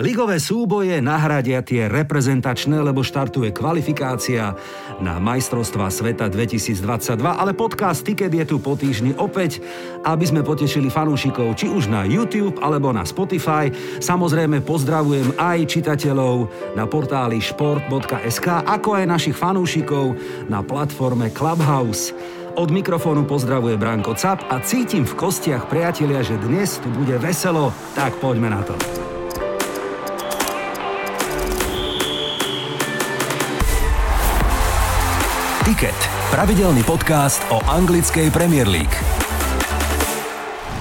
Ligové súboje nahradia tie reprezentačné, lebo štartuje kvalifikácia na majstrovstva sveta 2022, ale podcast Ticket je tu po týždni opäť, aby sme potešili fanúšikov či už na YouTube alebo na Spotify. Samozrejme pozdravujem aj čitateľov na portáli šport.sk, ako aj našich fanúšikov na platforme Clubhouse. Od mikrofónu pozdravuje Branko Cap a cítim v kostiach priatelia, že dnes tu bude veselo, tak poďme na to. Ticket. Pravidelný podcast o anglickej Premier League.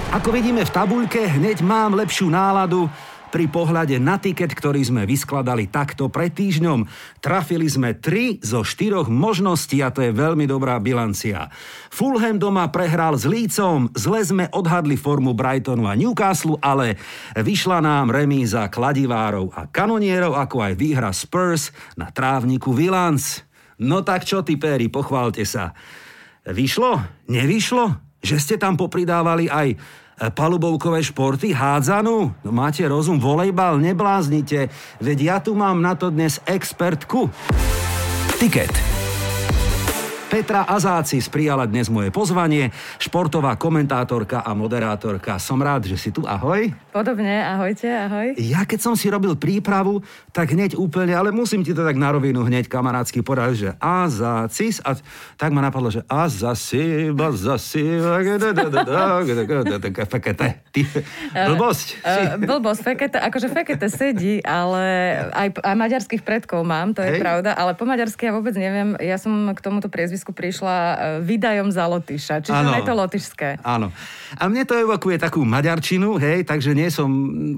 Ako vidíme v tabuľke, hneď mám lepšiu náladu pri pohľade na tiket, ktorý sme vyskladali takto pred týždňom. Trafili sme 3 zo 4 možností a to je veľmi dobrá bilancia. Fulham doma prehral s Lícom, zle sme odhadli formu Brightonu a Newcastle, ale vyšla nám remíza kladivárov a kanonierov, ako aj výhra Spurs na trávniku Villans. No tak čo ty, Péry, pochválte sa. Vyšlo? Nevyšlo? Že ste tam popridávali aj e, palubovkové športy, hádzanú? No máte rozum, volejbal, nebláznite. Veď ja tu mám na to dnes expertku. Ticket. Petra Azáci sprijala dnes moje pozvanie, športová komentátorka a moderátorka. Som rád, že si tu. Ahoj. Podobne, ahojte, ahoj. Ja keď som si robil prípravu, tak hneď úplne, ale musím ti to tak na rovinu hneď kamarátsky poradiť, že Azácis a tak ma napadlo, že Azáci, Azáci, fekete. Blbosť. Blbosť, fekete, akože fekete sedí, ale aj, aj maďarských predkov mám, to je Hej. pravda, ale po maďarsky ja vôbec neviem, ja som k tomuto priezvisku Slovensku prišla e, vydajom za Lotyša, čiže ano, je to lotyšské. Áno. A mne to evokuje takú maďarčinu, hej, takže nie som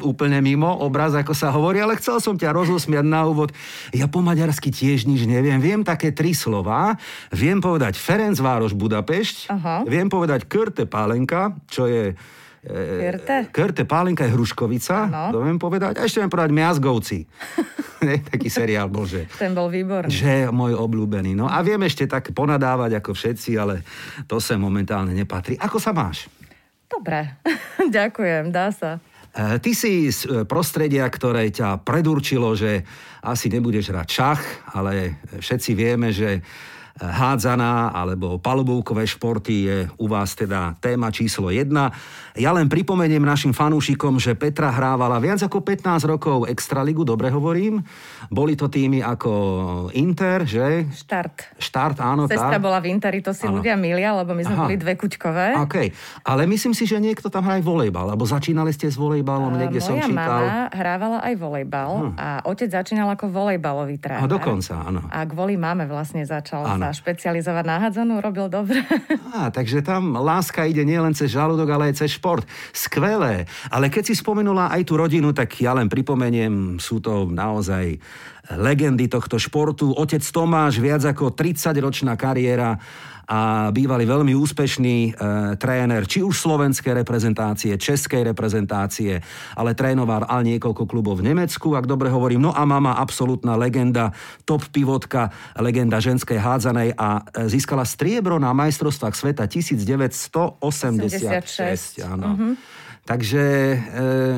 úplne mimo obraz, ako sa hovorí, ale chcel som ťa rozosmiať na úvod. Ja po maďarsky tiež nič neviem. Viem také tri slova. Viem povedať Ferencvároš Budapešť. Aha. Viem povedať Körte Pálenka, čo je Körte? Körte Pálinka je Hruškovica, ano. to viem povedať. A ešte viem povedať Miazgovci. Taký seriál bol, že... Ten bol výborný. Že môj obľúbený. No a viem ešte tak ponadávať ako všetci, ale to sa momentálne nepatrí. Ako sa máš? Dobre, ďakujem, dá sa. E, ty si z prostredia, ktoré ťa predurčilo, že asi nebudeš hrať šach, ale všetci vieme, že hádzaná alebo palubovkové športy je u vás teda téma číslo 1. Ja len pripomeniem našim fanúšikom, že Petra hrávala viac ako 15 rokov Extraligu, dobre hovorím. Boli to týmy ako Inter, že? Štart. Štart, áno. Sestra tá. bola v Interi, to si áno. ľudia milia, lebo my sme Aha. boli dve kuťkové. OK, ale myslím si, že niekto tam hrá aj volejbal, alebo začínali ste s volejbalom, niekde uh, som čítal. Moja hrávala aj volejbal hm. a otec začínal ako volejbalový tréner. A dokonca, áno. A kvôli máme vlastne začal áno. sa špecializovať na hádzanú, robil dobre. Á, takže tam láska ide nielen cez žalúdok, ale aj cez šport. Skvelé. Ale keď si spomenula aj tú rodinu, tak ja len pripomeniem, sú to naozaj legendy tohto športu. Otec Tomáš, viac ako 30-ročná kariéra a bývalý veľmi úspešný e, tréner, či už slovenskej reprezentácie, českej reprezentácie, ale trénoval aj niekoľko klubov v Nemecku, ak dobre hovorím. No a mama absolútna legenda, top pivotka, legenda ženskej hádzanej a e, získala striebro na majstrovstvách sveta 1986. 86. Áno. Mm-hmm. Takže e,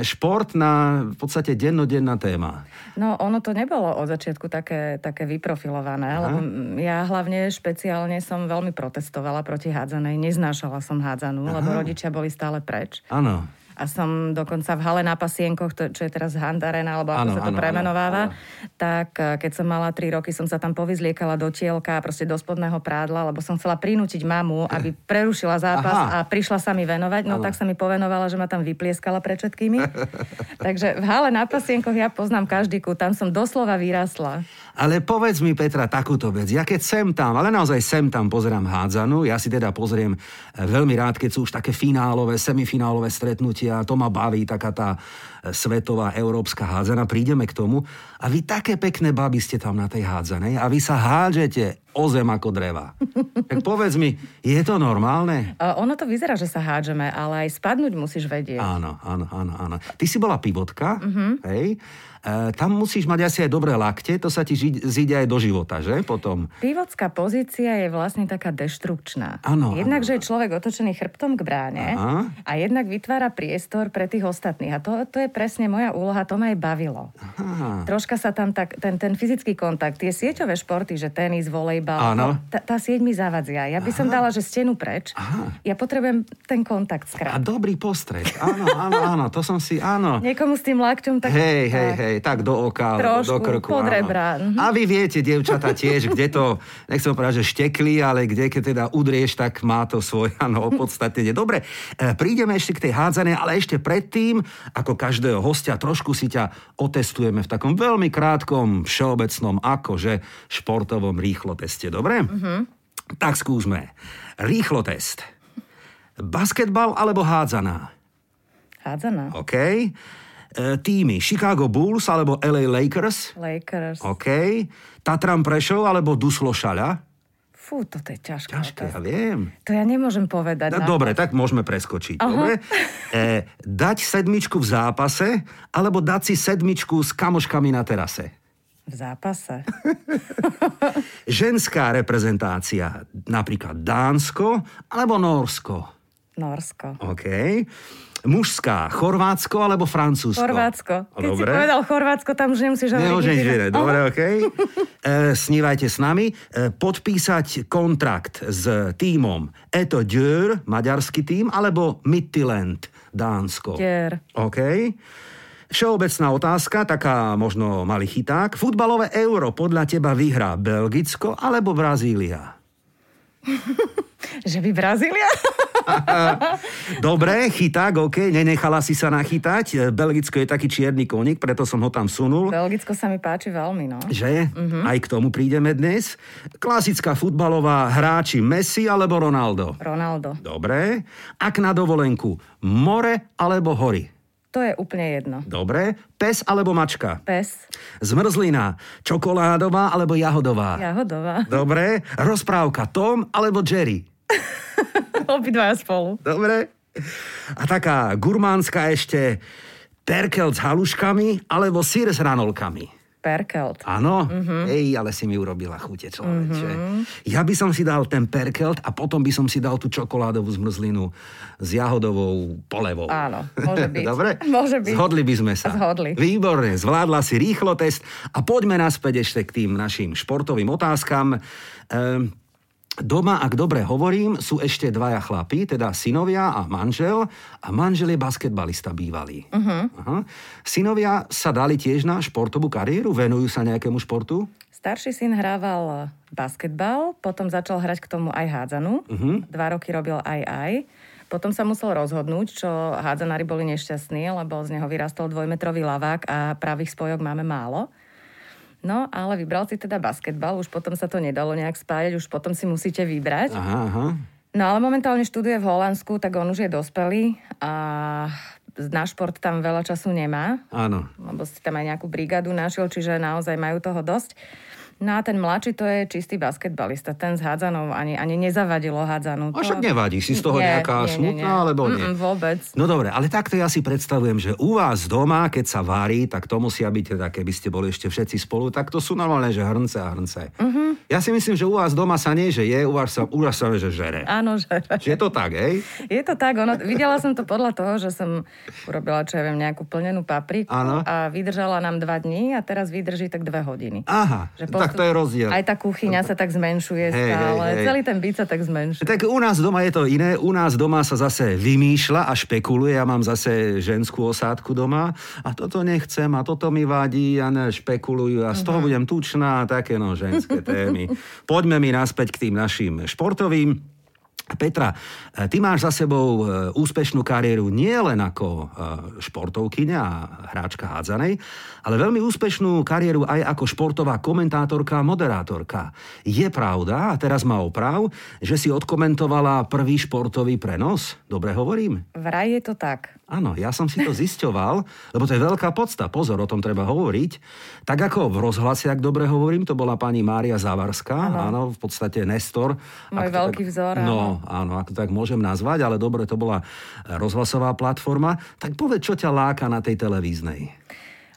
šport na v podstate dennodenná téma. No ono to nebolo od začiatku také, také vyprofilované, Aha. lebo ja hlavne špeciálne som veľmi protestovala proti hádzanej, neznášala som hádzanú, Aha. lebo rodičia boli stále preč. Áno a som dokonca v hale na pasienkoch, to, čo je teraz Handarena, alebo ako ano, sa to ano, premenováva, ano, ano. tak eh, keď som mala 3 roky, som sa tam povyzliekala do tielka, proste do spodného prádla, lebo som chcela prinútiť mamu, aby prerušila zápas Aha. a prišla sa mi venovať. No ano. tak sa mi povenovala, že ma tam vyplieskala pred všetkými. Takže v hale na pasienkoch ja poznám každý kút, tam som doslova vyrasla. Ale povedz mi, Petra, takúto vec. Ja keď sem tam, ale naozaj sem tam pozerám hádzanú, ja si teda pozriem eh, veľmi rád, keď sú už také finálové, semifinálové stretnutia, to ma baví, taká tá svetová, európska hádzana, prídeme k tomu. A vy také pekné baby ste tam na tej hádzanej a vy sa hádžete o zem ako dreva. Tak povedz mi, je to normálne? Uh, ono to vyzerá, že sa hádžeme, ale aj spadnúť musíš vedieť. Áno, áno, áno. áno. Ty si bola pivotka, uh-huh. hej? E, tam musíš mať asi aj dobré lakte, to sa ti zíde aj do života, že? Potom. Pivotská pozícia je vlastne taká deštrukčná. Áno. Jednak, že je človek otočený chrbtom k bráne Aha. a jednak vytvára priestor priestor pre tých ostatných. A to, to je presne moja úloha, to ma aj bavilo. Aha. Troška sa tam tak, ten, ten fyzický kontakt, tie sieťové športy, že tenis, volejbal, no, tá, tá sieť mi zavadzia. Ja by Aha. som dala, že stenu preč. Aha. Ja potrebujem ten kontakt skrátka. A dobrý postreh. Áno, áno, áno, to som si, áno. Niekomu s tým lakťom tak... Hej, hej, hej, tak do oka, Trošku, do krku. pod rebra. Mhm. A vy viete, dievčata tiež, kde to, nechcem povedať, že štekli, ale kde keď teda udrieš, tak má to svoj, áno, opodstatnenie. Dobre, e, prídeme ešte k tej hádzanej, ale ešte predtým, ako každého hostia, trošku si ťa otestujeme v takom veľmi krátkom, všeobecnom, akože športovom rýchlo teste. Dobre? Mm-hmm. Tak skúsme. Rýchlo test. Basketbal alebo hádzaná? Hádzaná. OK. E, týmy Chicago Bulls alebo LA Lakers? Lakers. OK. Tatran Prešov alebo Duslo Šaľa? Fú, toto je ťažké. Ťažké, ja viem. To ja nemôžem povedať. No, dobre, tak môžeme preskočiť. Aha. Dobre? E, dať sedmičku v zápase alebo dať si sedmičku s kamoškami na terase? V zápase. Ženská reprezentácia, napríklad Dánsko alebo Norsko? Norsko. OK. Mužská, Chorvátsko alebo Francúzsko? Chorvátsko. Keď Dobre. si povedal Chorvátsko, tam už nemusíš hovoriť. Nemôžeš hovoriť. Dobre, OK. E, snívajte s nami. E, podpísať kontrakt s týmom Eto Djur, maďarský tým, alebo Midtjylland, Dánsko? Djur. OK. Všeobecná otázka, taká možno malý chyták. Futbalové euro podľa teba vyhrá Belgicko alebo Brazília? že by Brazília? Dobre, chyták, OK, nenechala si sa nachytať. Belgicko je taký čierny koník, preto som ho tam sunul. Belgicko sa mi páči veľmi, no. Že? Uh-huh. Aj k tomu prídeme dnes. Klasická futbalová hráči Messi alebo Ronaldo? Ronaldo. Dobre. Ak na dovolenku, more alebo hory? To je úplne jedno. Dobre. Pes alebo mačka? Pes. Zmrzlina. Čokoládová alebo jahodová? Jahodová. Dobre. Rozprávka Tom alebo Jerry? Obidvaja spolu. Dobre. A taká gurmánska ešte perkel s haluškami alebo sír s ranolkami? Perkelt. Áno? Mm-hmm. Ej, ale si mi urobila chute, človeče. Mm-hmm. Ja by som si dal ten perkelt a potom by som si dal tú čokoládovú zmrzlinu s jahodovou polevou. Áno, môže byť. Dobre? Môže byť. Zhodli by sme sa. Zhodli. Výborne, zvládla si rýchlo test a poďme naspäť ešte k tým našim športovým otázkam. Ehm, Doma, ak dobre hovorím, sú ešte dvaja chlapí, teda synovia a manžel. A manžel je basketbalista bývalý. Uh-huh. Aha. Synovia sa dali tiež na športovú kariéru? Venujú sa nejakému športu? Starší syn hrával basketbal, potom začal hrať k tomu aj hádzanu. Uh-huh. Dva roky robil aj aj. Potom sa musel rozhodnúť, čo hádzanári boli nešťastní, lebo z neho vyrastol dvojmetrový lavák a pravých spojok máme málo. No, ale vybral si teda basketbal, už potom sa to nedalo nejak spájať, už potom si musíte vybrať. Aha, aha. No ale momentálne študuje v Holandsku, tak on už je dospelý a na šport tam veľa času nemá. Áno. Lebo si tam aj nejakú brigádu našiel, čiže naozaj majú toho dosť. No a ten mladší to je čistý basketbalista. Ten s hádzanou ani, ani nezavadilo hádzanú. A však nevadí. Si z toho nie, nejaká nie, smutná, nie, nie. alebo nie? Mm, vôbec. No dobre, ale takto ja si predstavujem, že u vás doma, keď sa varí, tak to musia byť teda, keby ste boli ešte všetci spolu, tak to sú normálne, že hrnce a hrnce. Uh-huh. Ja si myslím, že u vás doma sa nie, že je, u vás sa, u vás sa že žere. Áno, žere. Je to tak, hej? Je to tak. Ono, videla som to podľa toho, že som urobila, čo ja viem, nejakú plnenú papriku Áno. a vydržala nám dva dní a teraz vydrží tak dve hodiny. Aha, že postup... tak to je rozdiel. Aj tá kuchyňa sa tak zmenšuje hey, stále. Hey, hey. Celý ten byt sa tak zmenšuje. Tak u nás doma je to iné. U nás doma sa zase vymýšľa a špekuluje. Ja mám zase ženskú osádku doma a toto nechcem a toto mi vadí a ne, špekulujú a z toho uh-huh. budem tučná a také no ženské témy. Poďme mi naspäť k tým našim športovým. Petra, e, ty máš za sebou e, úspešnú kariéru nie len ako e, športovkyňa a hráčka hádzanej, ale veľmi úspešnú kariéru aj ako športová komentátorka a moderátorka. Je pravda, a teraz ma oprav, že si odkomentovala prvý športový prenos? Dobre hovorím? Vraj je to tak. Áno, ja som si to zisťoval, lebo to je veľká podsta. Pozor, o tom treba hovoriť. Tak ako v rozhlase, ak dobre hovorím, to bola pani Mária Zavarská, áno, áno v podstate Nestor. Môj veľký tak, vzor. No, áno, ako tak môžem nazvať, ale dobre, to bola rozhlasová platforma. Tak povedz, čo ťa láka na tej televíznej?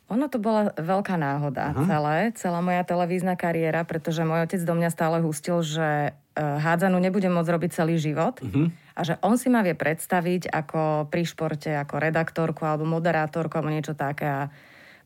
Ono to bola veľká náhoda Aha. celé, celá moja televízna kariéra, pretože môj otec do mňa stále hustil, že e, hádzanú nebudem môcť robiť celý život uh-huh. a že on si ma vie predstaviť ako pri športe, ako redaktorku alebo moderátorku alebo niečo také. A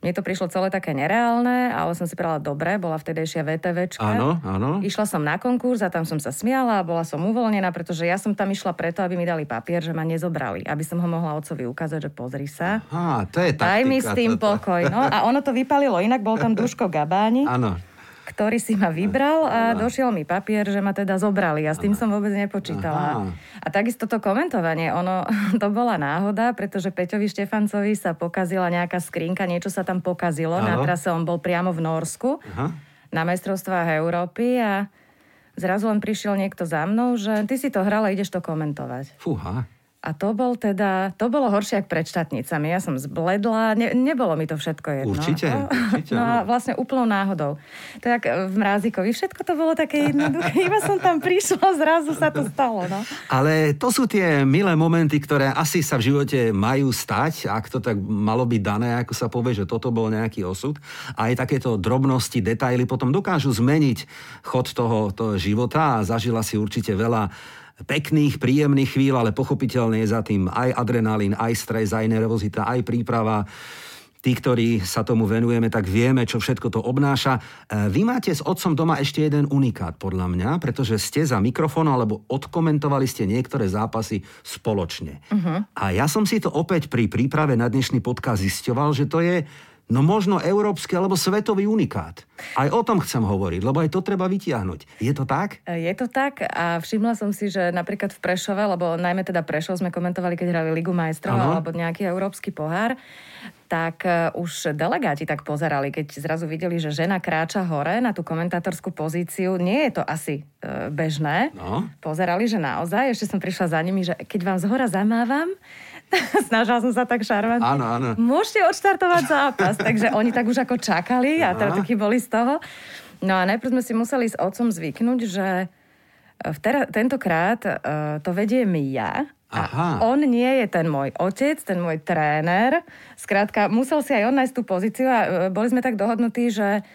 mne to prišlo celé také nereálne, ale som si povedala, dobre, bola vtedejšia VTVčka. Áno, áno. Išla som na konkurs a tam som sa smiala a bola som uvoľnená, pretože ja som tam išla preto, aby mi dali papier, že ma nezobrali. Aby som ho mohla otcovi ukázať, že pozri sa. Aha, to je taktika. Daj mi s tým toto. pokoj. No a ono to vypalilo inak, bol tam Duško Gabáni. Áno ktorý si ma vybral a došiel mi papier, že ma teda zobrali a s tým som vôbec nepočítala. Aha. A takisto to komentovanie, ono, to bola náhoda, pretože Peťovi Štefancovi sa pokazila nejaká skrinka, niečo sa tam pokazilo Aha. na trase, on bol priamo v Norsku Aha. na mestrovstvách Európy a zrazu len prišiel niekto za mnou, že ty si to hrala, ideš to komentovať. Fúha. A to bol teda, to bolo horšie ako pred štátnicami. Ja som zbledla, ne, nebolo mi to všetko jedno. Určite, no, určite. No a vlastne úplnou náhodou. Tak v Mrázikovi všetko to bolo také jednoduché. Iba som tam prišla, zrazu sa to stalo. No. Ale to sú tie milé momenty, ktoré asi sa v živote majú stať, ak to tak malo byť dané, ako sa povie, že toto bol nejaký osud. A aj takéto drobnosti, detaily potom dokážu zmeniť chod toho, toho života a zažila si určite veľa pekných, príjemných chvíľ, ale pochopiteľne je za tým aj adrenalín, aj stres, aj nervozita, aj príprava. Tí, ktorí sa tomu venujeme, tak vieme, čo všetko to obnáša. E, vy máte s otcom doma ešte jeden unikát, podľa mňa, pretože ste za mikrofónom alebo odkomentovali ste niektoré zápasy spoločne. Uh-huh. A ja som si to opäť pri príprave na dnešný podcast zisťoval, že to je No možno európsky alebo svetový unikát. Aj o tom chcem hovoriť, lebo aj to treba vytiahnuť. Je to tak? E, je to tak a všimla som si, že napríklad v Prešove, lebo najmä teda Prešov sme komentovali, keď hrali Ligu majstrov ano. alebo nejaký európsky pohár, tak e, už delegáti tak pozerali, keď zrazu videli, že žena kráča hore na tú komentátorskú pozíciu. Nie je to asi e, bežné. No. Pozerali, že naozaj, ešte som prišla za nimi, že keď vám zhora zamávam, Snažila som sa tak šarmantne. Áno, áno. Môžete odštartovať zápas. Takže oni tak už ako čakali a teda takí boli z toho. No a najprv sme si museli s otcom zvyknúť, že v tera, tentokrát uh, to vediem ja, a on nie je ten môj otec, ten môj tréner. Skrátka, musel si aj on nájsť tú pozíciu a e, boli sme tak dohodnutí, že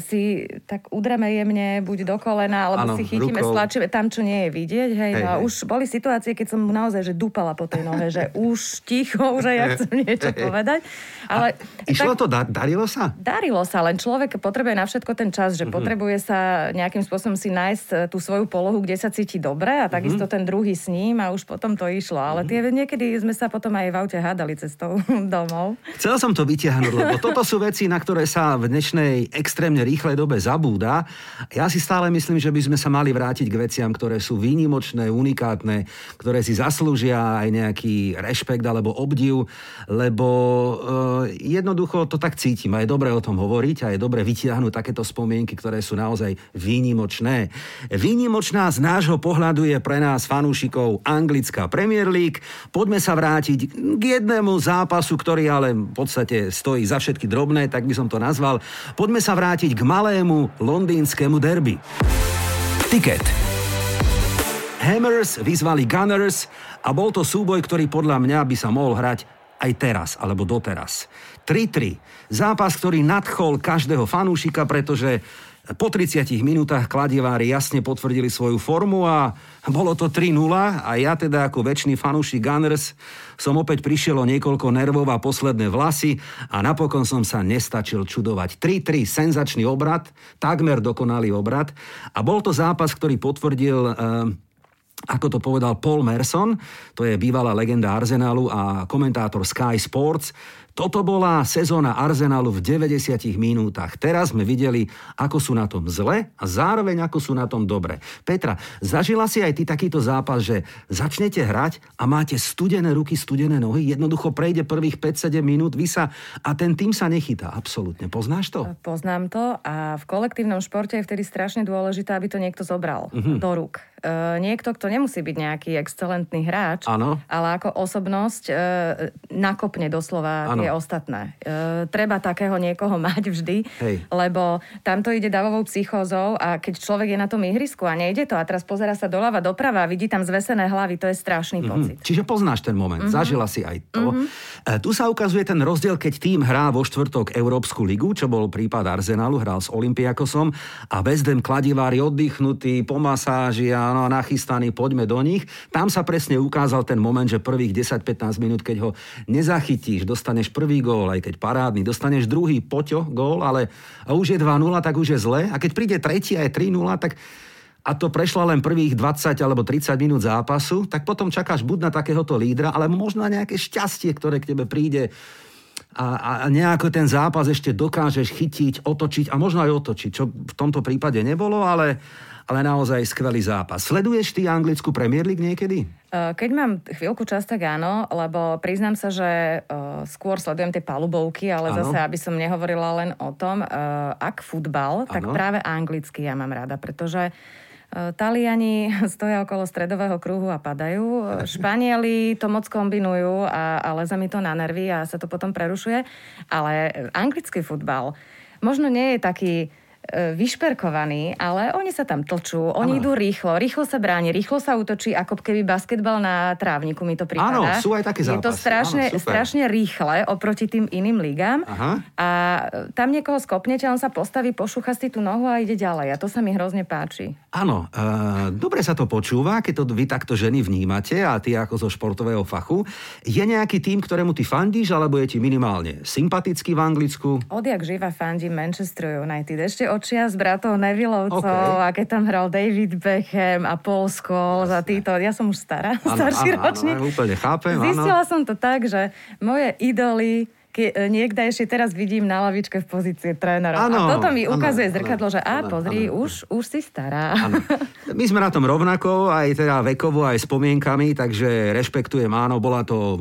si tak udreme jemne, buď do kolena, alebo ano, si chytíme, rukou. stlačíme tam, čo nie je vidieť. Hej, hej, no hej. už boli situácie, keď som naozaj že dupala po tej nohe, že už ticho, už aj ja chcem niečo hej, povedať. Ale, a išlo tak, to, darilo sa? Darilo sa, len človek potrebuje na všetko ten čas, že uh-huh. potrebuje sa nejakým spôsobom si nájsť e, tú svoju polohu, kde sa cíti dobre a takisto uh-huh. ten druhý s ním a už potom to išlo. Ale tie niekedy sme sa potom aj v aute hádali cestou domov. Chcel som to vytiahnuť, lebo toto sú veci, na ktoré sa v dnešnej extrémne rýchlej dobe zabúda. Ja si stále myslím, že by sme sa mali vrátiť k veciam, ktoré sú výnimočné, unikátne, ktoré si zaslúžia aj nejaký rešpekt alebo obdiv, lebo e, jednoducho to tak cítim a je dobre o tom hovoriť a je dobre vytiahnuť takéto spomienky, ktoré sú naozaj výnimočné. Výnimočná z nášho pohľadu je pre nás fanúšikov anglická Premier League. Poďme sa vrátiť k jednému zápasu, ktorý ale v podstate stojí za všetky drobné, tak by som to nazval. Poďme sa vrátiť k malému londýnskému derby. Ticket. Hammers vyzvali Gunners a bol to súboj, ktorý podľa mňa by sa mohol hrať aj teraz, alebo doteraz. 3-3. Zápas, ktorý nadchol každého fanúšika, pretože po 30 minútach kladievári jasne potvrdili svoju formu a bolo to 3-0 a ja teda ako väčší fanúšik Gunners som opäť prišiel o niekoľko nervov a posledné vlasy a napokon som sa nestačil čudovať. 3-3, senzačný obrad, takmer dokonalý obrad a bol to zápas, ktorý potvrdil e, ako to povedal Paul Merson, to je bývalá legenda Arsenalu a komentátor Sky Sports, toto bola sezóna Arsenalu v 90 minútach. Teraz sme videli, ako sú na tom zle a zároveň ako sú na tom dobre. Petra, zažila si aj ty takýto zápas, že začnete hrať a máte studené ruky, studené nohy, jednoducho prejde prvých 5-7 minút, vy sa a ten tým sa nechytá. Absolútne. Poznáš to? Poznám to a v kolektívnom športe je vtedy strašne dôležité, aby to niekto zobral uh-huh. do rúk. E, niekto, kto nemusí byť nejaký excelentný hráč, ano. ale ako osobnosť e, nakopne doslova ano tie ostatné. E, treba takého niekoho mať vždy, Hej. lebo tamto ide davovou psychózou a keď človek je na tom ihrisku a nejde to a teraz pozera sa doľava doprava a vidí tam zvesené hlavy, to je strašný mm-hmm. pocit. Čiže poznáš ten moment, mm-hmm. zažila si aj to. Mm-hmm. E, tu sa ukazuje ten rozdiel, keď tým hrá vo štvrtok Európsku ligu, čo bol prípad Arsenalu, hral s Olympiakosom a Bezdem kladivári oddychnutí, po masáži a no, nachystaní, poďme do nich. Tam sa presne ukázal ten moment, že prvých 10-15 minút, keď ho nezachytíš, dostaneš prvý gól, aj keď parádny, dostaneš druhý poťo gól, ale a už je 2-0, tak už je zle. A keď príde tretí a je 3-0, tak a to prešlo len prvých 20 alebo 30 minút zápasu, tak potom čakáš buď na takéhoto lídra, ale možno na nejaké šťastie, ktoré k tebe príde a, a nejako ten zápas ešte dokážeš chytiť, otočiť a možno aj otočiť, čo v tomto prípade nebolo, ale, ale naozaj skvelý zápas. Sleduješ ty anglickú Premier League niekedy? Keď mám chvíľku čas, tak áno, lebo priznám sa, že uh, skôr sledujem tie palubovky, ale ano. zase, aby som nehovorila len o tom, uh, ak futbal, ano. tak práve anglicky ja mám rada, pretože Taliani stoja okolo stredového kruhu a padajú. Španieli to moc kombinujú a, a leze mi to na nervy a sa to potom prerušuje. Ale anglický futbal možno nie je taký vyšperkovaní, ale oni sa tam tlčú, oni ano. idú rýchlo, rýchlo sa bráni, rýchlo sa útočí, ako keby basketbal na trávniku mi to prípada. Áno, sú aj také zápasy. Je to strašne, Áno, strašne rýchle oproti tým iným ligám Aha. a tam niekoho skopnete, on sa postaví, pošúcha si tú nohu a ide ďalej a to sa mi hrozne páči. Áno, uh, dobre sa to počúva, keď to vy takto ženy vnímate a ty ako zo športového fachu. Je nejaký tým, ktorému ty fandíš, alebo je ti minimálne sympatický v Anglicku? Odjak živa fandím Manchester United. Ešte očia s bratou Nevilovcov okay. a keď tam hral David Beckham a Paul Scholes a títo, ja som už stará, ano, starší ano, ročník. Ano, úplne chápem, Zistila ano. som to tak, že moje idoly ke, niekde ešte teraz vidím na lavičke v pozícii trénera. Ano, a toto mi ukazuje ano, zrkadlo, ano, že a pozri, ano, už, už si stará. Ano. My sme na tom rovnako, aj teda vekovo, aj spomienkami, takže rešpektujem, áno, bola to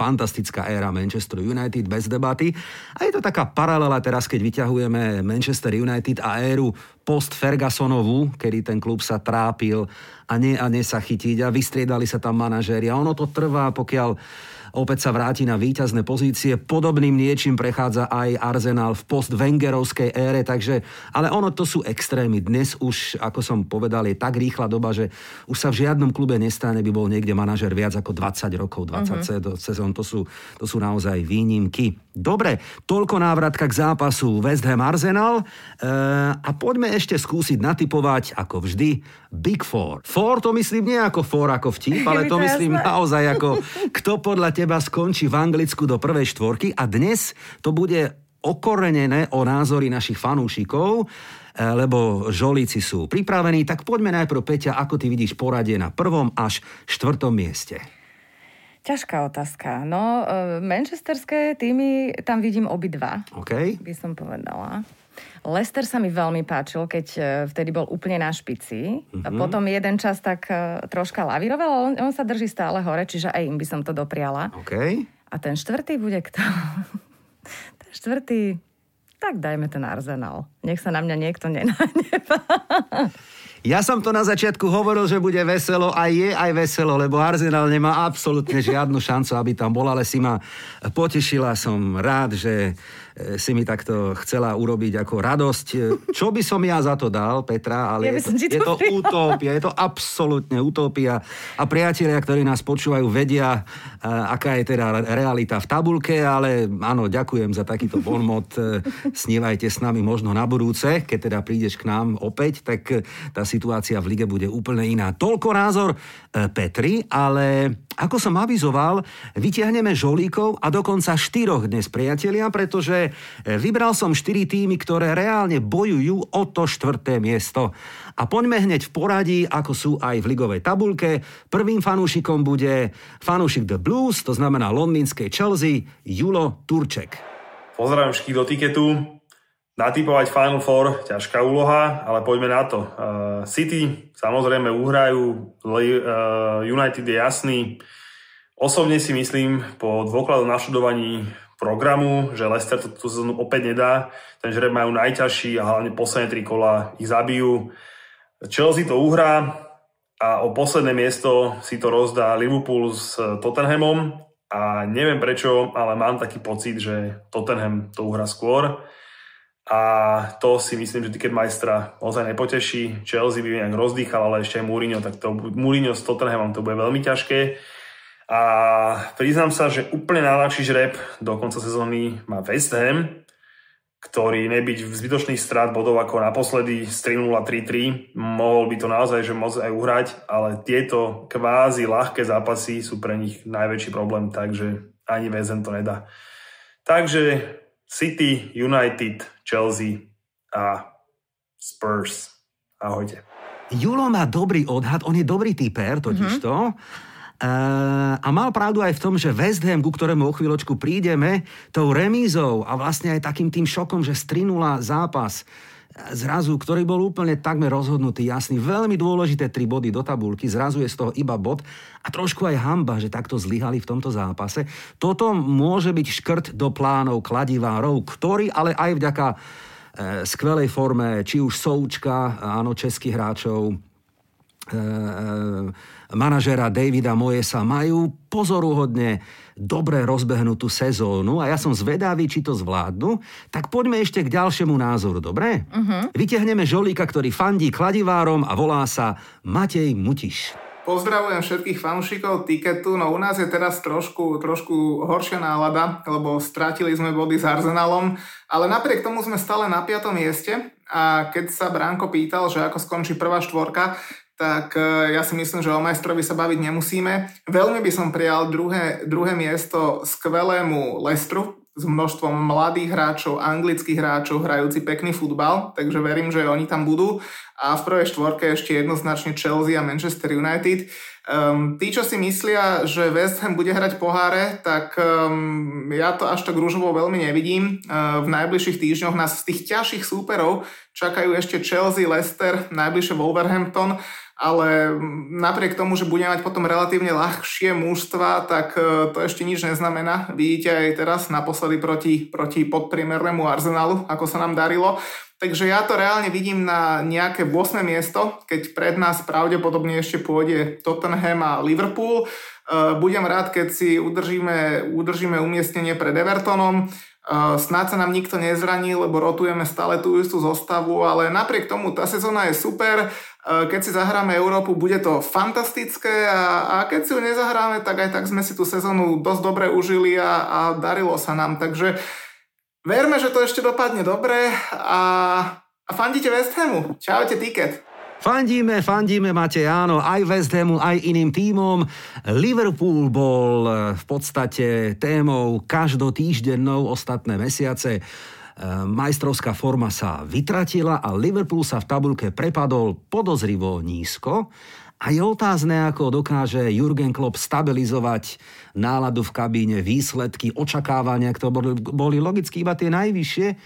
fantastická éra Manchester United bez debaty. A je to taká paralela teraz, keď vyťahujeme Manchester United a éru post-Fergusonovú, kedy ten klub sa trápil a nie a nie sa chytiť a vystriedali sa tam manažéri. A ono to trvá, pokiaľ opäť sa vráti na víťazné pozície. Podobným niečím prechádza aj Arsenal v post-Wengerovskej ére, takže, ale ono to sú extrémy. Dnes už, ako som povedal, je tak rýchla doba, že už sa v žiadnom klube nestane, by bol niekde manažer viac ako 20 rokov, 20 uh-huh. sezón, to sú, to sú naozaj výnimky. Dobre, toľko návratka k zápasu West Ham Arsenal e, a poďme ešte skúsiť natypovať, ako vždy, Big Four. Four to myslím nie ako four ako vtip, ale to myslím naozaj ako kto podľa teba skončí v Anglicku do prvej štvorky a dnes to bude okorenené o názory našich fanúšikov, e, lebo žolíci sú pripravení, tak poďme najprv, Peťa, ako ty vidíš poradie na prvom až štvrtom mieste. Ťažká otázka. No, e, manchesterské týmy tam vidím obidva. OK. By som povedala. Lester sa mi veľmi páčil, keď e, vtedy bol úplne na špici. Mm-hmm. Mhm. potom jeden čas tak e, troška lavíroval, ale on, on sa drží stále hore, čiže aj im by som to dopriala. OK. A ten štvrtý bude kto? ten štvrtý... Tak dajme ten arzenál. Nech sa na mňa niekto nenahnevá. Ja som to na začiatku hovoril, že bude veselo a je aj veselo, lebo Arsenal nemá absolútne žiadnu šancu, aby tam bol, ale si ma potešila. Som rád, že si mi takto chcela urobiť ako radosť. E, čo by som ja za to dal, Petra, ale ja je, to, je to utopia, je to absolútne utopia. A priatelia, ktorí nás počúvajú, vedia, e, aká je teda realita v tabulke, ale áno, ďakujem za takýto bonmot. Snívajte s nami možno na budúce, keď teda prídeš k nám opäť, tak tá situácia v lige bude úplne iná. Toľko názor Petri, ale ako som avizoval, vytiahneme žolíkov a dokonca štyroch dnes priatelia, pretože vybral som štyri týmy, ktoré reálne bojujú o to štvrté miesto. A poďme hneď v poradí, ako sú aj v ligovej tabulke. Prvým fanúšikom bude fanúšik The Blues, to znamená londýnskej Chelsea, Julo Turček. Pozdravím všetkých do tiketu. Natypovať Final Four, ťažká úloha, ale poďme na to. Uh, City samozrejme uhrajú, uh, United je jasný. Osobne si myslím, po dôkladom naštudovaní programu, že Leicester to tú sezónu opäť nedá. Ten žreb majú najťažší a hlavne posledné tri kola ich zabijú. Chelsea to uhrá a o posledné miesto si to rozdá Liverpool s Tottenhamom. a neviem prečo, ale mám taký pocit, že Tottenham to uhra skôr a to si myslím, že Ticketmeistra ozaj nepoteší. Chelsea by nejak rozdýchal, ale ešte aj Mourinho, tak to, Mourinho s Tottenhamom to bude veľmi ťažké. A priznám sa, že úplne najľahší žreb do konca sezóny má West Ham, ktorý nebyť v zbytočných strát bodov ako naposledy z 3-0 3-3, mohol by to naozaj že môcť aj uhrať, ale tieto kvázi ľahké zápasy sú pre nich najväčší problém, takže ani West Ham to nedá. Takže City, United, Chelsea a Spurs. Ahojte. Julo má dobrý odhad, on je dobrý typer totižto. Mm-hmm. Uh, a mal pravdu aj v tom, že West Ham, ku ktorému o chvíľočku prídeme, tou remízou a vlastne aj takým tým šokom, že strinula zápas zrazu, ktorý bol úplne takmer rozhodnutý, jasný, veľmi dôležité tri body do tabulky, zrazu je z toho iba bod a trošku aj hamba, že takto zlyhali v tomto zápase. Toto môže byť škrt do plánov kladivárov, ktorí ale aj vďaka e, skvelej forme, či už Součka, áno, českých hráčov, e, e, manažera Davida Moesa majú pozoruhodne dobre rozbehnutú sezónu a ja som zvedavý, či to zvládnu, tak poďme ešte k ďalšiemu názoru, dobre? Uh-huh. Vytiahneme žolíka, ktorý fandí kladivárom a volá sa Matej Mutiš. Pozdravujem všetkých fanúšikov tiketu, no u nás je teraz trošku, trošku horšia nálada, lebo stratili sme body s Arsenalom, ale napriek tomu sme stále na piatom mieste a keď sa Bránko pýtal, že ako skončí prvá štvorka, tak e, ja si myslím, že o majstrovi sa baviť nemusíme. Veľmi by som prijal druhé, druhé miesto skvelému Lestru s množstvom mladých hráčov, anglických hráčov, hrajúci pekný futbal, takže verím, že oni tam budú. A v prvej štvorke ešte jednoznačne Chelsea a Manchester United. Um, tí, čo si myslia, že West Ham bude hrať poháre, tak um, ja to až tak rúžovo veľmi nevidím. Uh, v najbližších týždňoch nás z tých ťažších súperov čakajú ešte Chelsea, Leicester, najbližšie Wolverhampton ale napriek tomu, že budeme mať potom relatívne ľahšie mužstva, tak e, to ešte nič neznamená. Vidíte aj teraz naposledy proti, proti podpriemernému Arsenalu, ako sa nám darilo. Takže ja to reálne vidím na nejaké 8. miesto, keď pred nás pravdepodobne ešte pôjde Tottenham a Liverpool. E, budem rád, keď si udržíme, udržíme umiestnenie pred Evertonom. Uh, snáď sa nám nikto nezranil, lebo rotujeme stále tú istú zostavu, ale napriek tomu tá sezóna je super. Uh, keď si zahráme Európu, bude to fantastické a, a keď si ju nezahráme, tak aj tak sme si tú sezónu dosť dobre užili a, a darilo sa nám. Takže verme, že to ešte dopadne dobre a, a fandíte West Hamu. Čaute, tiket. Fandíme, fandíme, máte áno, aj West Hamu, aj iným tímom. Liverpool bol eh, v podstate témou každotýždennou ostatné mesiace. Eh, majstrovská forma sa vytratila a Liverpool sa v tabulke prepadol podozrivo nízko. A je otázne, ako dokáže Jurgen Klopp stabilizovať náladu v kabíne, výsledky, očakávania, ktoré boli, boli logicky iba tie najvyššie. E,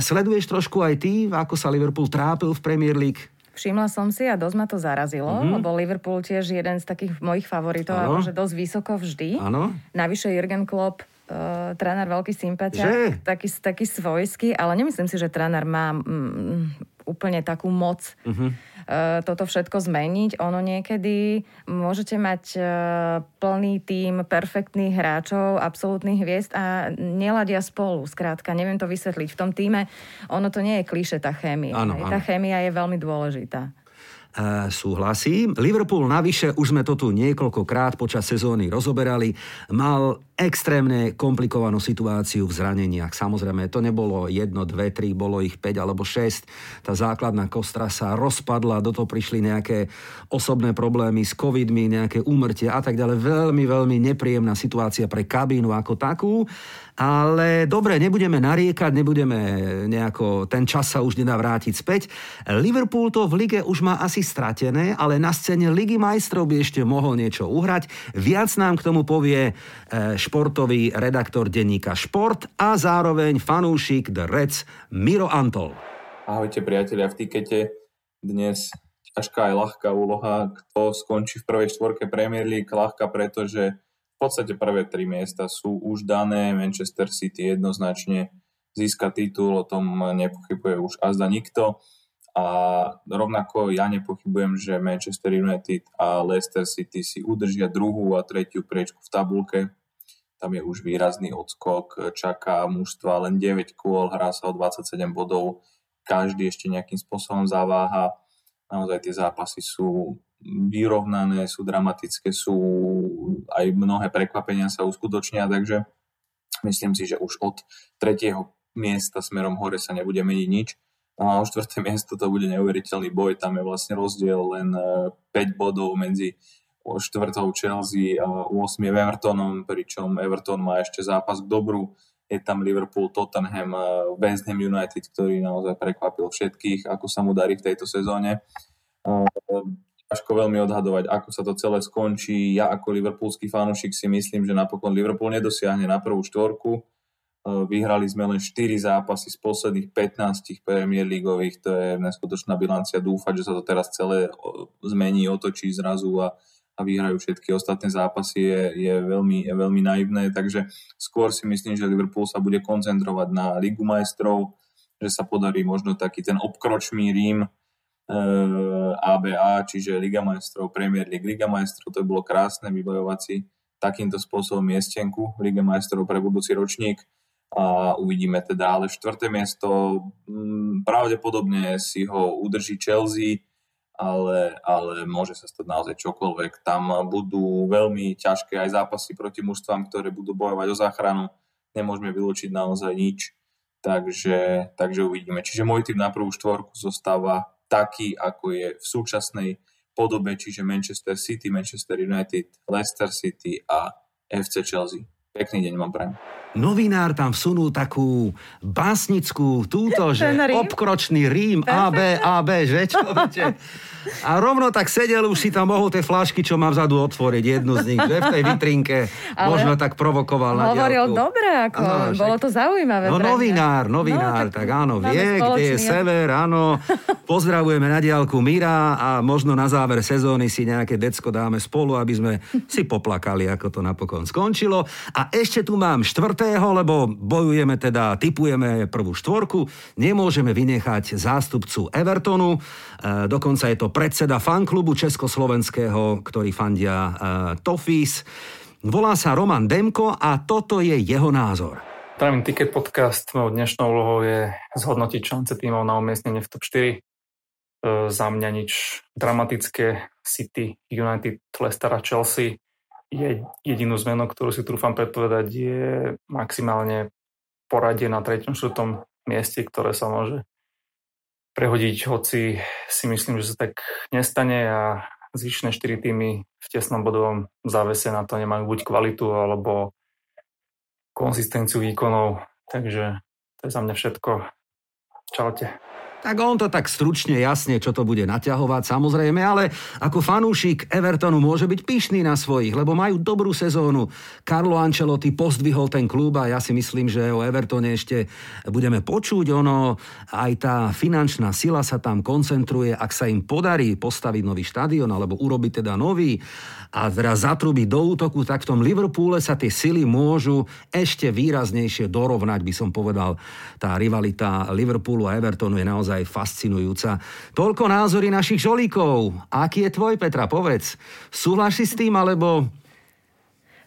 sleduješ trošku aj ty, ako sa Liverpool trápil v Premier League? Všimla som si a dosť ma to zarazilo, mm-hmm. lebo Liverpool tiež jeden z takých mojich favoritov ano. a môže dosť vysoko vždy. Ano. Navyše Jürgen Klopp uh, tréner veľký sympatia, taký, taký svojský, ale nemyslím si, že tréner má mm, úplne takú moc. E, toto všetko zmeniť. Ono niekedy môžete mať e, plný tým perfektných hráčov, absolútnych hviezd a neladia spolu. Skrátka, neviem to vysvetliť. V tom týme ono to nie je kliše, tá chémia. Ano, ano. Tá chémia je veľmi dôležitá. E, súhlasím. Liverpool navyše, už sme to tu niekoľkokrát počas sezóny rozoberali, mal extrémne komplikovanú situáciu v zraneniach. Samozrejme, to nebolo jedno, dve, tri, bolo ich 5 alebo 6. Tá základná kostra sa rozpadla, do toho prišli nejaké osobné problémy s covidmi, nejaké úmrtie a tak ďalej. Veľmi, veľmi nepríjemná situácia pre kabínu ako takú. Ale dobre, nebudeme nariekať, nebudeme nejako, ten čas sa už nedá vrátiť späť. Liverpool to v lige už má asi stratené, ale na scéne Ligy majstrov by ešte mohol niečo uhrať. Viac nám k tomu povie eh, športový redaktor denníka Šport a zároveň fanúšik The Reds Miro Antol. Ahojte priatelia v tikete. Dnes ťažká aj ľahká úloha. Kto skončí v prvej štvorke Premier League? Ľahká, pretože v podstate prvé tri miesta sú už dané. Manchester City jednoznačne získa titul, o tom nepochybuje už azda nikto. A rovnako ja nepochybujem, že Manchester United a Leicester City si udržia druhú a tretiu priečku v tabulke tam je už výrazný odskok, čaká mužstva len 9 kôl, hrá sa o 27 bodov, každý ešte nejakým spôsobom zaváha. Naozaj tie zápasy sú vyrovnané, sú dramatické, sú aj mnohé prekvapenia sa uskutočnia, takže myslím si, že už od tretieho miesta smerom hore sa nebude meniť nič. No a o štvrté miesto to bude neuveriteľný boj, tam je vlastne rozdiel len 5 e, bodov medzi štvrtou Chelsea a 8 Evertonom, pričom Everton má ešte zápas k dobru. Je tam Liverpool, Tottenham, West Ham United, ktorý naozaj prekvapil všetkých, ako sa mu darí v tejto sezóne. Ťažko veľmi odhadovať, ako sa to celé skončí. Ja ako liverpoolský fanúšik si myslím, že napokon Liverpool nedosiahne na prvú štvorku. Vyhrali sme len 4 zápasy z posledných 15 Premier Leagueových, to je neskutočná bilancia. Dúfať, že sa to teraz celé zmení, otočí zrazu a a vyhrajú všetky ostatné zápasy je, je, veľmi, je veľmi naivné, takže skôr si myslím, že Liverpool sa bude koncentrovať na Ligu majstrov, že sa podarí možno taký ten obkročný Rím, e, ABA, čiže Liga majstrov, Premier League, Liga majstrov, to by bolo krásne vybojovať si takýmto spôsobom miestenku Liga majstrov pre budúci ročník a uvidíme teda, ale štvrté miesto m, pravdepodobne si ho udrží Chelsea, ale, ale môže sa stať naozaj čokoľvek. Tam budú veľmi ťažké aj zápasy proti mužstvám, ktoré budú bojovať o záchranu. Nemôžeme vylúčiť naozaj nič. Takže, takže uvidíme. Čiže môj tým na prvú štvorku zostáva taký, ako je v súčasnej podobe, čiže Manchester City, Manchester United, Leicester City a FC Chelsea. Pekný deň vám prajem novinár tam vsunul takú básnickú túto, že rím? obkročný rím AB, AB, že čo viete? A rovno tak sedel, už si tam mohol tie flášky, čo má vzadu otvoriť, jednu z nich, že v tej vitrinke Ale možno tak provokoval na Hovoril dobre, ako, ano, bolo to zaujímavé. No novinár, novinár, no, tak, tak áno, vie, kde je sever, áno. Pozdravujeme na diálku Mira a možno na záver sezóny si nejaké decko dáme spolu, aby sme si poplakali, ako to napokon skončilo. A ešte tu mám štvrtého, lebo bojujeme teda, typujeme prvú štvorku, nemôžeme vynechať zástupcu Evertonu, e, dokonca je to predseda fanklubu československého, ktorý fandia uh, Tofis. Volá sa Roman Demko a toto je jeho názor. Pravým Ticket Podcast mojou dnešnou úlohou je zhodnotiť šance tímov na umiestnenie v top 4. E, za mňa nič dramatické. City, United, Leicester a Chelsea. Je jedinú zmenu, ktorú si trúfam predpovedať, je maximálne poradie na 3. 4. mieste, ktoré sa môže prehodiť, hoci si myslím, že sa tak nestane a zvyšné 4 týmy v tesnom bodovom závese na to nemajú buď kvalitu alebo konzistenciu výkonov. Takže to je za mňa všetko. Čaute. Tak on to tak stručne, jasne, čo to bude naťahovať, samozrejme, ale ako fanúšik Evertonu môže byť pyšný na svojich, lebo majú dobrú sezónu. Carlo Ancelotti pozdvihol ten klub a ja si myslím, že o Evertone ešte budeme počuť. Ono, aj tá finančná sila sa tam koncentruje, ak sa im podarí postaviť nový štadión alebo urobiť teda nový a teraz zatrúbiť do útoku, tak v tom Liverpoole sa tie sily môžu ešte výraznejšie dorovnať, by som povedal. Tá rivalita Liverpoolu a Evertonu je naozaj naozaj fascinujúca. Toľko názory našich žolíkov. Aký je tvoj, Petra, povedz. Súhlasíš s tým, alebo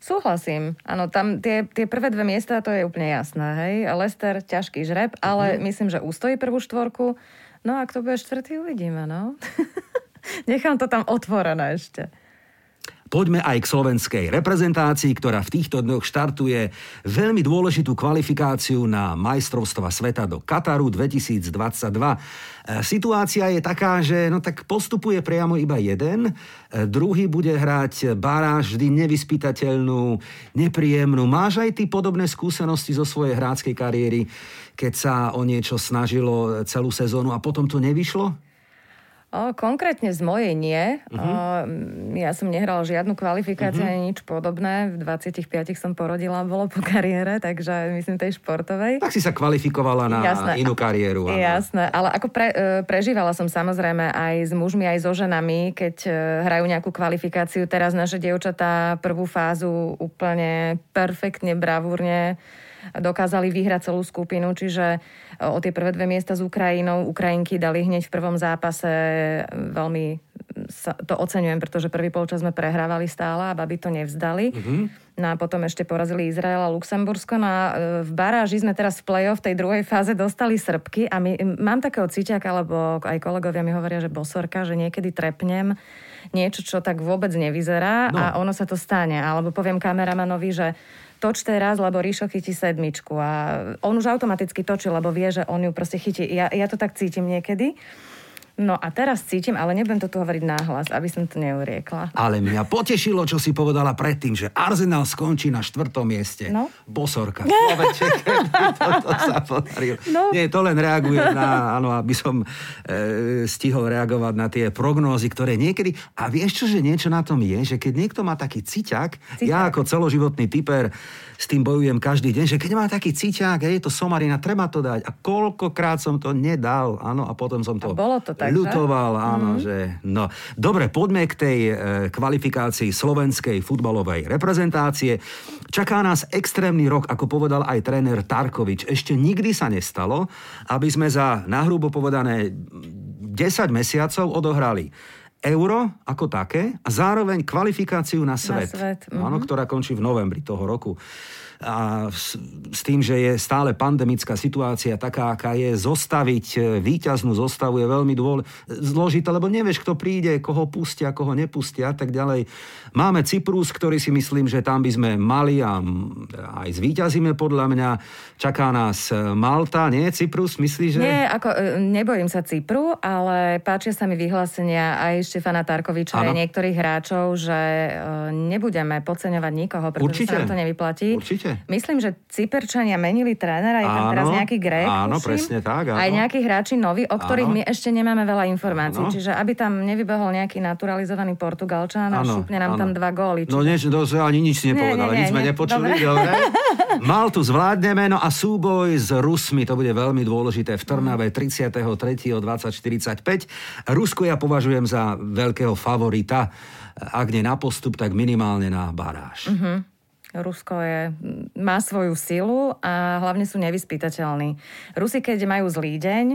Súhlasím. Áno, tam tie, tie prvé dve miesta, to je úplne jasné. Hej? Lester, ťažký žreb, ale mm. myslím, že ustojí prvú štvorku. No a kto bude štvrtý, uvidíme, no. Nechám to tam otvorené ešte. Poďme aj k slovenskej reprezentácii, ktorá v týchto dňoch štartuje veľmi dôležitú kvalifikáciu na majstrovstva sveta do Kataru 2022. E, situácia je taká, že no tak postupuje priamo iba jeden, e, druhý bude hrať baráž vždy nevyspytateľnú, nepríjemnú. Máš aj ty podobné skúsenosti zo svojej hráckej kariéry, keď sa o niečo snažilo celú sezónu a potom to nevyšlo? Konkrétne z mojej nie. Uh-huh. Ja som nehrala žiadnu kvalifikáciu uh-huh. ani nič podobné. V 25 som porodila, bolo po kariére, takže myslím tej športovej. Tak si sa kvalifikovala na Jasné. inú kariéru. Áno. Jasné, ale ako pre, e, prežívala som samozrejme aj s mužmi, aj so ženami, keď e, hrajú nejakú kvalifikáciu. Teraz naše dievčatá prvú fázu úplne perfektne, bravúrne dokázali vyhrať celú skupinu, čiže o tie prvé dve miesta s Ukrajinou Ukrajinky dali hneď v prvom zápase veľmi to oceňujem, pretože prvý polčas sme prehrávali stále a baby to nevzdali. Mm-hmm. No a potom ešte porazili Izrael a Luxembursko. No a e, v baráži sme teraz v play-off tej druhej fáze dostali Srbky a my, mám takého cíťaka, alebo aj kolegovia mi hovoria, že bosorka, že niekedy trepnem niečo, čo tak vôbec nevyzerá no. a ono sa to stane. Alebo poviem kameramanovi, že toč teraz, lebo Ríšo chytí sedmičku a on už automaticky točí, lebo vie, že on ju proste chytí. Ja, ja to tak cítim niekedy. No a teraz cítim, ale nebudem to tu hovoriť náhlas, aby som to neuriekla. Ale mňa potešilo, čo si povedala predtým, že Arsenal skončí na štvrtom mieste. No? Bosorka. Človeče, to, to sa podarilo. No. Nie, to len reaguje na, áno, aby som e, stihol reagovať na tie prognózy, ktoré niekedy... A vieš čo, že niečo na tom je, že keď niekto má taký ciťak, ciťak. ja ako celoživotný typer s tým bojujem každý deň, že keď má taký ciťák, je to somarina, treba to dať. A koľkokrát som to nedal, áno, a potom som to... A bolo to tak, ľutoval, že? áno, mm-hmm. že... No, dobre, poďme k tej e, kvalifikácii slovenskej futbalovej reprezentácie. Čaká nás extrémny rok, ako povedal aj tréner Tarkovič. Ešte nikdy sa nestalo, aby sme za nahrubo povedané 10 mesiacov odohrali euro ako také a zároveň kvalifikáciu na svet, na svet. Mm-hmm. Áno, ktorá končí v novembri toho roku a s, tým, že je stále pandemická situácia taká, aká je, zostaviť e, výťaznú zostavu je veľmi dôle, zložité, lebo nevieš, kto príde, koho pustia, koho nepustia a tak ďalej. Máme Cyprus, ktorý si myslím, že tam by sme mali a aj zvíťazíme podľa mňa. Čaká nás e, Malta, nie Cyprus, myslíš, že? Nie, ako, e, nebojím sa Cypru, ale páčia sa mi vyhlásenia aj Štefana Tarkoviča a niektorých hráčov, že nebudeme podceňovať nikoho, pretože Určite. sa nám to nevyplatí. Určite. Myslím, že Cyperčania menili trénera, je tam teraz nejaký Grek, áno, tuším, presne tak. Áno. Aj nejakí hráči noví, o ktorých áno. my ešte nemáme veľa informácií. Áno. Čiže aby tam nevybehol nejaký naturalizovaný Portugalčan a áno, šupne nám áno. tam dva góly. Čiže... No nie, to ani nič nepovedal, nie, nie, nič sme nepočuli. Dobre. dobre. Maltu zvládneme, no a súboj s Rusmi, to bude veľmi dôležité v Trnave 33. o 2045. Rusko ja považujem za veľkého favorita, ak nie na postup, tak minimálne na baráž. Uh-huh. Rusko je, má svoju silu a hlavne sú nevyspytateľní. Rusi, keď majú zlý deň,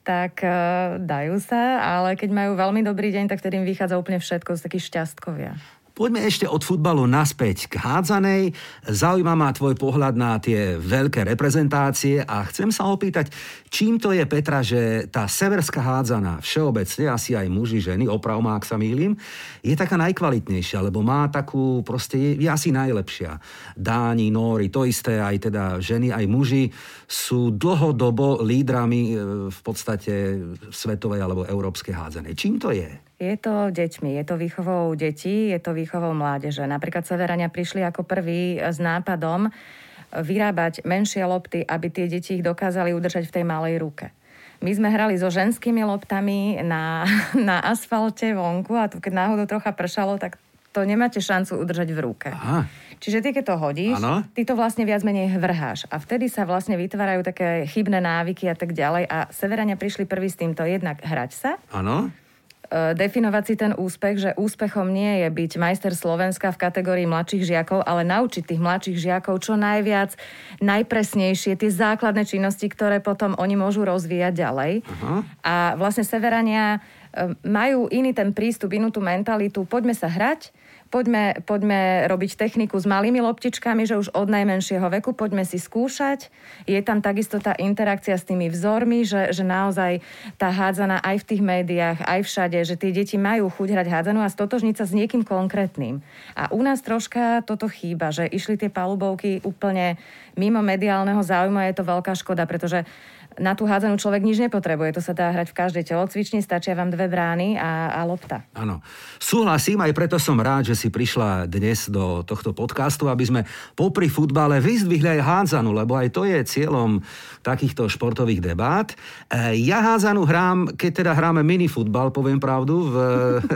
tak uh, dajú sa, ale keď majú veľmi dobrý deň, tak vtedy im vychádza úplne všetko, z takých šťastkovia. Poďme ešte od futbalu naspäť k hádzanej. Zaujíma ma tvoj pohľad na tie veľké reprezentácie a chcem sa opýtať, čím to je, Petra, že tá severská hádzaná, všeobecne, asi aj muži, ženy, oprav má, ak sa mýlim, je taká najkvalitnejšia, lebo má takú, proste je, je asi najlepšia. Dáni, Nóri, to isté, aj teda ženy, aj muži sú dlhodobo lídrami e, v podstate svetovej alebo európskej hádzanej. Čím to je? Je to deťmi, je to výchovou detí, je to výchovou mládeže. Napríklad Severania prišli ako prví s nápadom vyrábať menšie lopty, aby tie deti ich dokázali udržať v tej malej ruke. My sme hrali so ženskými loptami na, na asfalte vonku a tu keď náhodou trocha pršalo, tak to nemáte šancu udržať v ruke. Aha. Čiže ty, keď to hodíš, ano. ty to vlastne viac menej vrháš. A vtedy sa vlastne vytvárajú také chybné návyky a tak ďalej. A Severania prišli prvý s týmto jednak hrať sa. Áno. E, definovať si ten úspech, že úspechom nie je byť majster Slovenska v kategórii mladších žiakov, ale naučiť tých mladších žiakov čo najviac, najpresnejšie tie základné činnosti, ktoré potom oni môžu rozvíjať ďalej. Uh-huh. A vlastne Severania e, majú iný ten prístup, inú tú mentalitu, poďme sa hrať, poďme, poďme robiť techniku s malými loptičkami, že už od najmenšieho veku poďme si skúšať. Je tam takisto tá interakcia s tými vzormi, že, že naozaj tá hádzana aj v tých médiách, aj všade, že tie deti majú chuť hrať hádzanú a stotožniť sa s niekým konkrétnym. A u nás troška toto chýba, že išli tie palubovky úplne mimo mediálneho záujmu a je to veľká škoda, pretože na tú hádzanú človek nič nepotrebuje. To sa dá hrať v každej telocvični, stačia vám dve brány a, a lopta. Áno. Súhlasím, aj preto som rád, že si prišla dnes do tohto podcastu, aby sme popri futbale vyzdvihli aj hádzanú, lebo aj to je cieľom takýchto športových debát. E, ja hádzanú hrám, keď teda hráme minifutbal, poviem pravdu, v,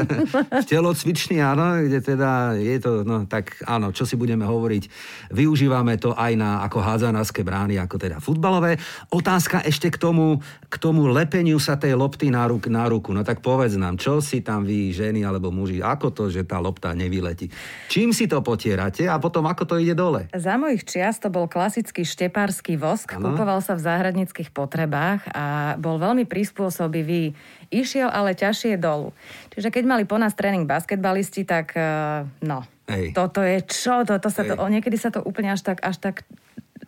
v telocvični, áno, kde teda je to, no tak áno, čo si budeme hovoriť, využívame to aj na ako hádzanárske brány, ako teda futbalové. Otázka ešte k tomu, k tomu lepeniu sa tej lopty na, ruk, na ruku. No tak povedz nám, čo si tam vy, ženy alebo muži, ako to, že tá lopta nevyletí? Čím si to potierate a potom ako to ide dole? Za mojich čiast to bol klasický štepársky vosk, ano. kupoval sa v záhradníckých potrebách a bol veľmi prispôsobivý. Išiel ale ťažšie dolu. Čiže keď mali po nás tréning basketbalisti, tak uh, no, Ej. toto je čo? Toto sa to, niekedy sa to úplne až tak, až tak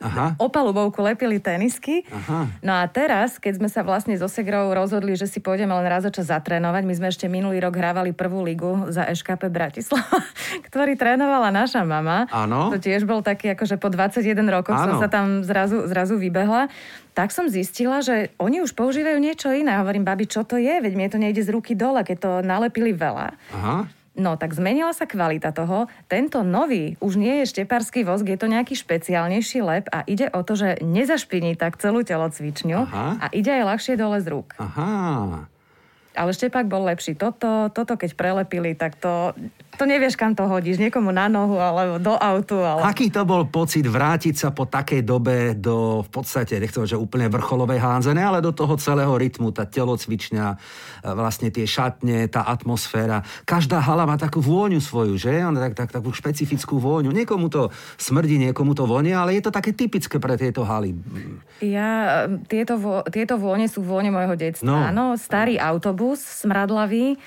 Aha. opalubovku lepili tenisky. Aha. No a teraz, keď sme sa vlastne so Segrou rozhodli, že si pôjdeme len raz za čas zatrénovať, my sme ešte minulý rok hrávali prvú ligu za EŠKP Bratislava, ktorý trénovala naša mama. Áno. To tiež bol taký, akože po 21 rokoch som sa tam zrazu, zrazu vybehla. Tak som zistila, že oni už používajú niečo iné. Hovorím, babi, čo to je? Veď mne to nejde z ruky dole, keď to nalepili veľa. Aha. No tak zmenila sa kvalita toho. Tento nový už nie je štepársky vosk, je to nejaký špeciálnejší lep a ide o to, že nezašpiní tak celú telocvičňu Aha. a ide aj ľahšie dole z rúk. Aha. Ale štepák bol lepší. Toto, toto keď prelepili, tak to to nevieš, kam to hodíš, niekomu na nohu alebo do autu. Ale... Aký to bol pocit vrátiť sa po takej dobe do, v podstate, nechcem že úplne vrcholovej hánzené, ale do toho celého rytmu, tá telocvičňa, e, vlastne tie šatne, tá atmosféra. Každá hala má takú vôňu svoju, že? Tak, tak, takú špecifickú vôňu. Niekomu to smrdí, niekomu to vonia, ale je to také typické pre tieto haly. Ja, e, tieto, vo, tieto vône sú vône môjho detstva. No. Áno, starý autobus, smradlavý, e,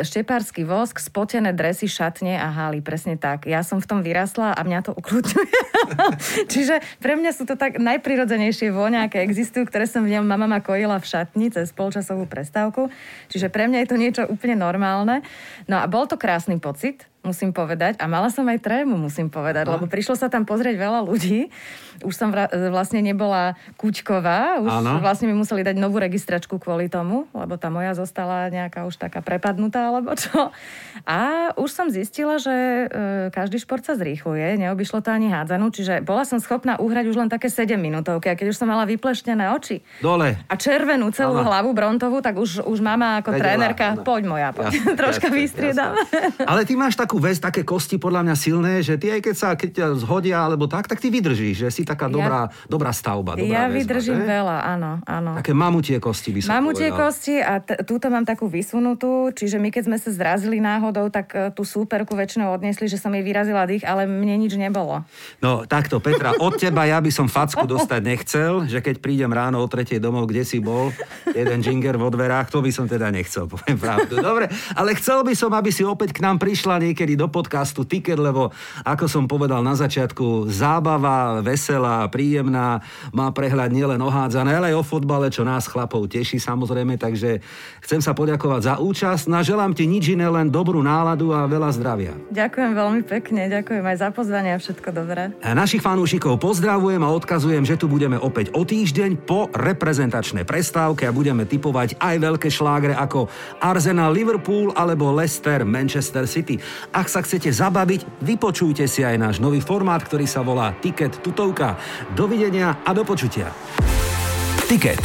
štepársky vosk, spotené dresy, šatne a haly, presne tak. Ja som v tom vyrasla a mňa to ukludňuje. Čiže pre mňa sú to tak najprirodzenejšie vône, aké existujú, ktoré som v ňom mama ma kojila v šatni cez polčasovú prestávku. Čiže pre mňa je to niečo úplne normálne. No a bol to krásny pocit, musím povedať. A mala som aj trému, musím povedať, Aha. lebo prišlo sa tam pozrieť veľa ľudí. Už som vlastne nebola Kučková, už ano. vlastne mi museli dať novú registračku kvôli tomu, lebo tá moja zostala nejaká už taká prepadnutá, alebo čo. A už som zistila, že e, každý šport sa zrýchluje, neobyšlo to ani hádzanú, čiže bola som schopná uhrať už len také 7 minútovky. A keď už som mala vypleštené oči Dole. a červenú celú ano. hlavu brontovú, tak už, už mama ako Vedela, trénerka, ano. poď moja, poď. Ja, Troška vystriedam. Ale ty máš takú vec, také kosti podľa mňa silné, že ty aj keď sa keď ťa zhodia alebo tak, tak ty vydržíš, že si taká dobrá, ja, dobrá stavba. Dobrá ja väzba, vydržím že? veľa, áno, áno. Také mamutie kosti by som Mamutie povedal. kosti a t- túto mám takú vysunutú, čiže my keď sme sa zrazili náhodou, tak uh, tú súperku väčšinou odniesli, že som jej vyrazila dých, ale mne nič nebolo. No takto, Petra, od teba ja by som facku dostať nechcel, že keď prídem ráno o tretej domov, kde si bol, jeden džinger vo dverách, to by som teda nechcel, poviem pravdu. Dobre, ale chcel by som, aby si opäť k nám prišla niekedy do podcastu Ticket, lebo ako som povedal na začiatku, zábava, veselá, príjemná, má prehľad nielen o hádzané, ale aj o fotbale, čo nás chlapov teší samozrejme, takže chcem sa poďakovať za účasť. No želám ti nič iné, len dobrú náladu a veľa zdravia. Ďakujem veľmi pekne, ďakujem aj za pozvanie a všetko dobré. A našich fanúšikov pozdravujem a odkazujem, že tu budeme opäť o týždeň po reprezentačnej prestávke a budeme typovať aj veľké šlágre ako Arsenal Liverpool alebo Leicester Manchester City. Ak sa chcete zabaviť, vypočujte si aj náš nový formát, ktorý sa volá Ticket tutovka. Dovidenia a do počutia. Ticket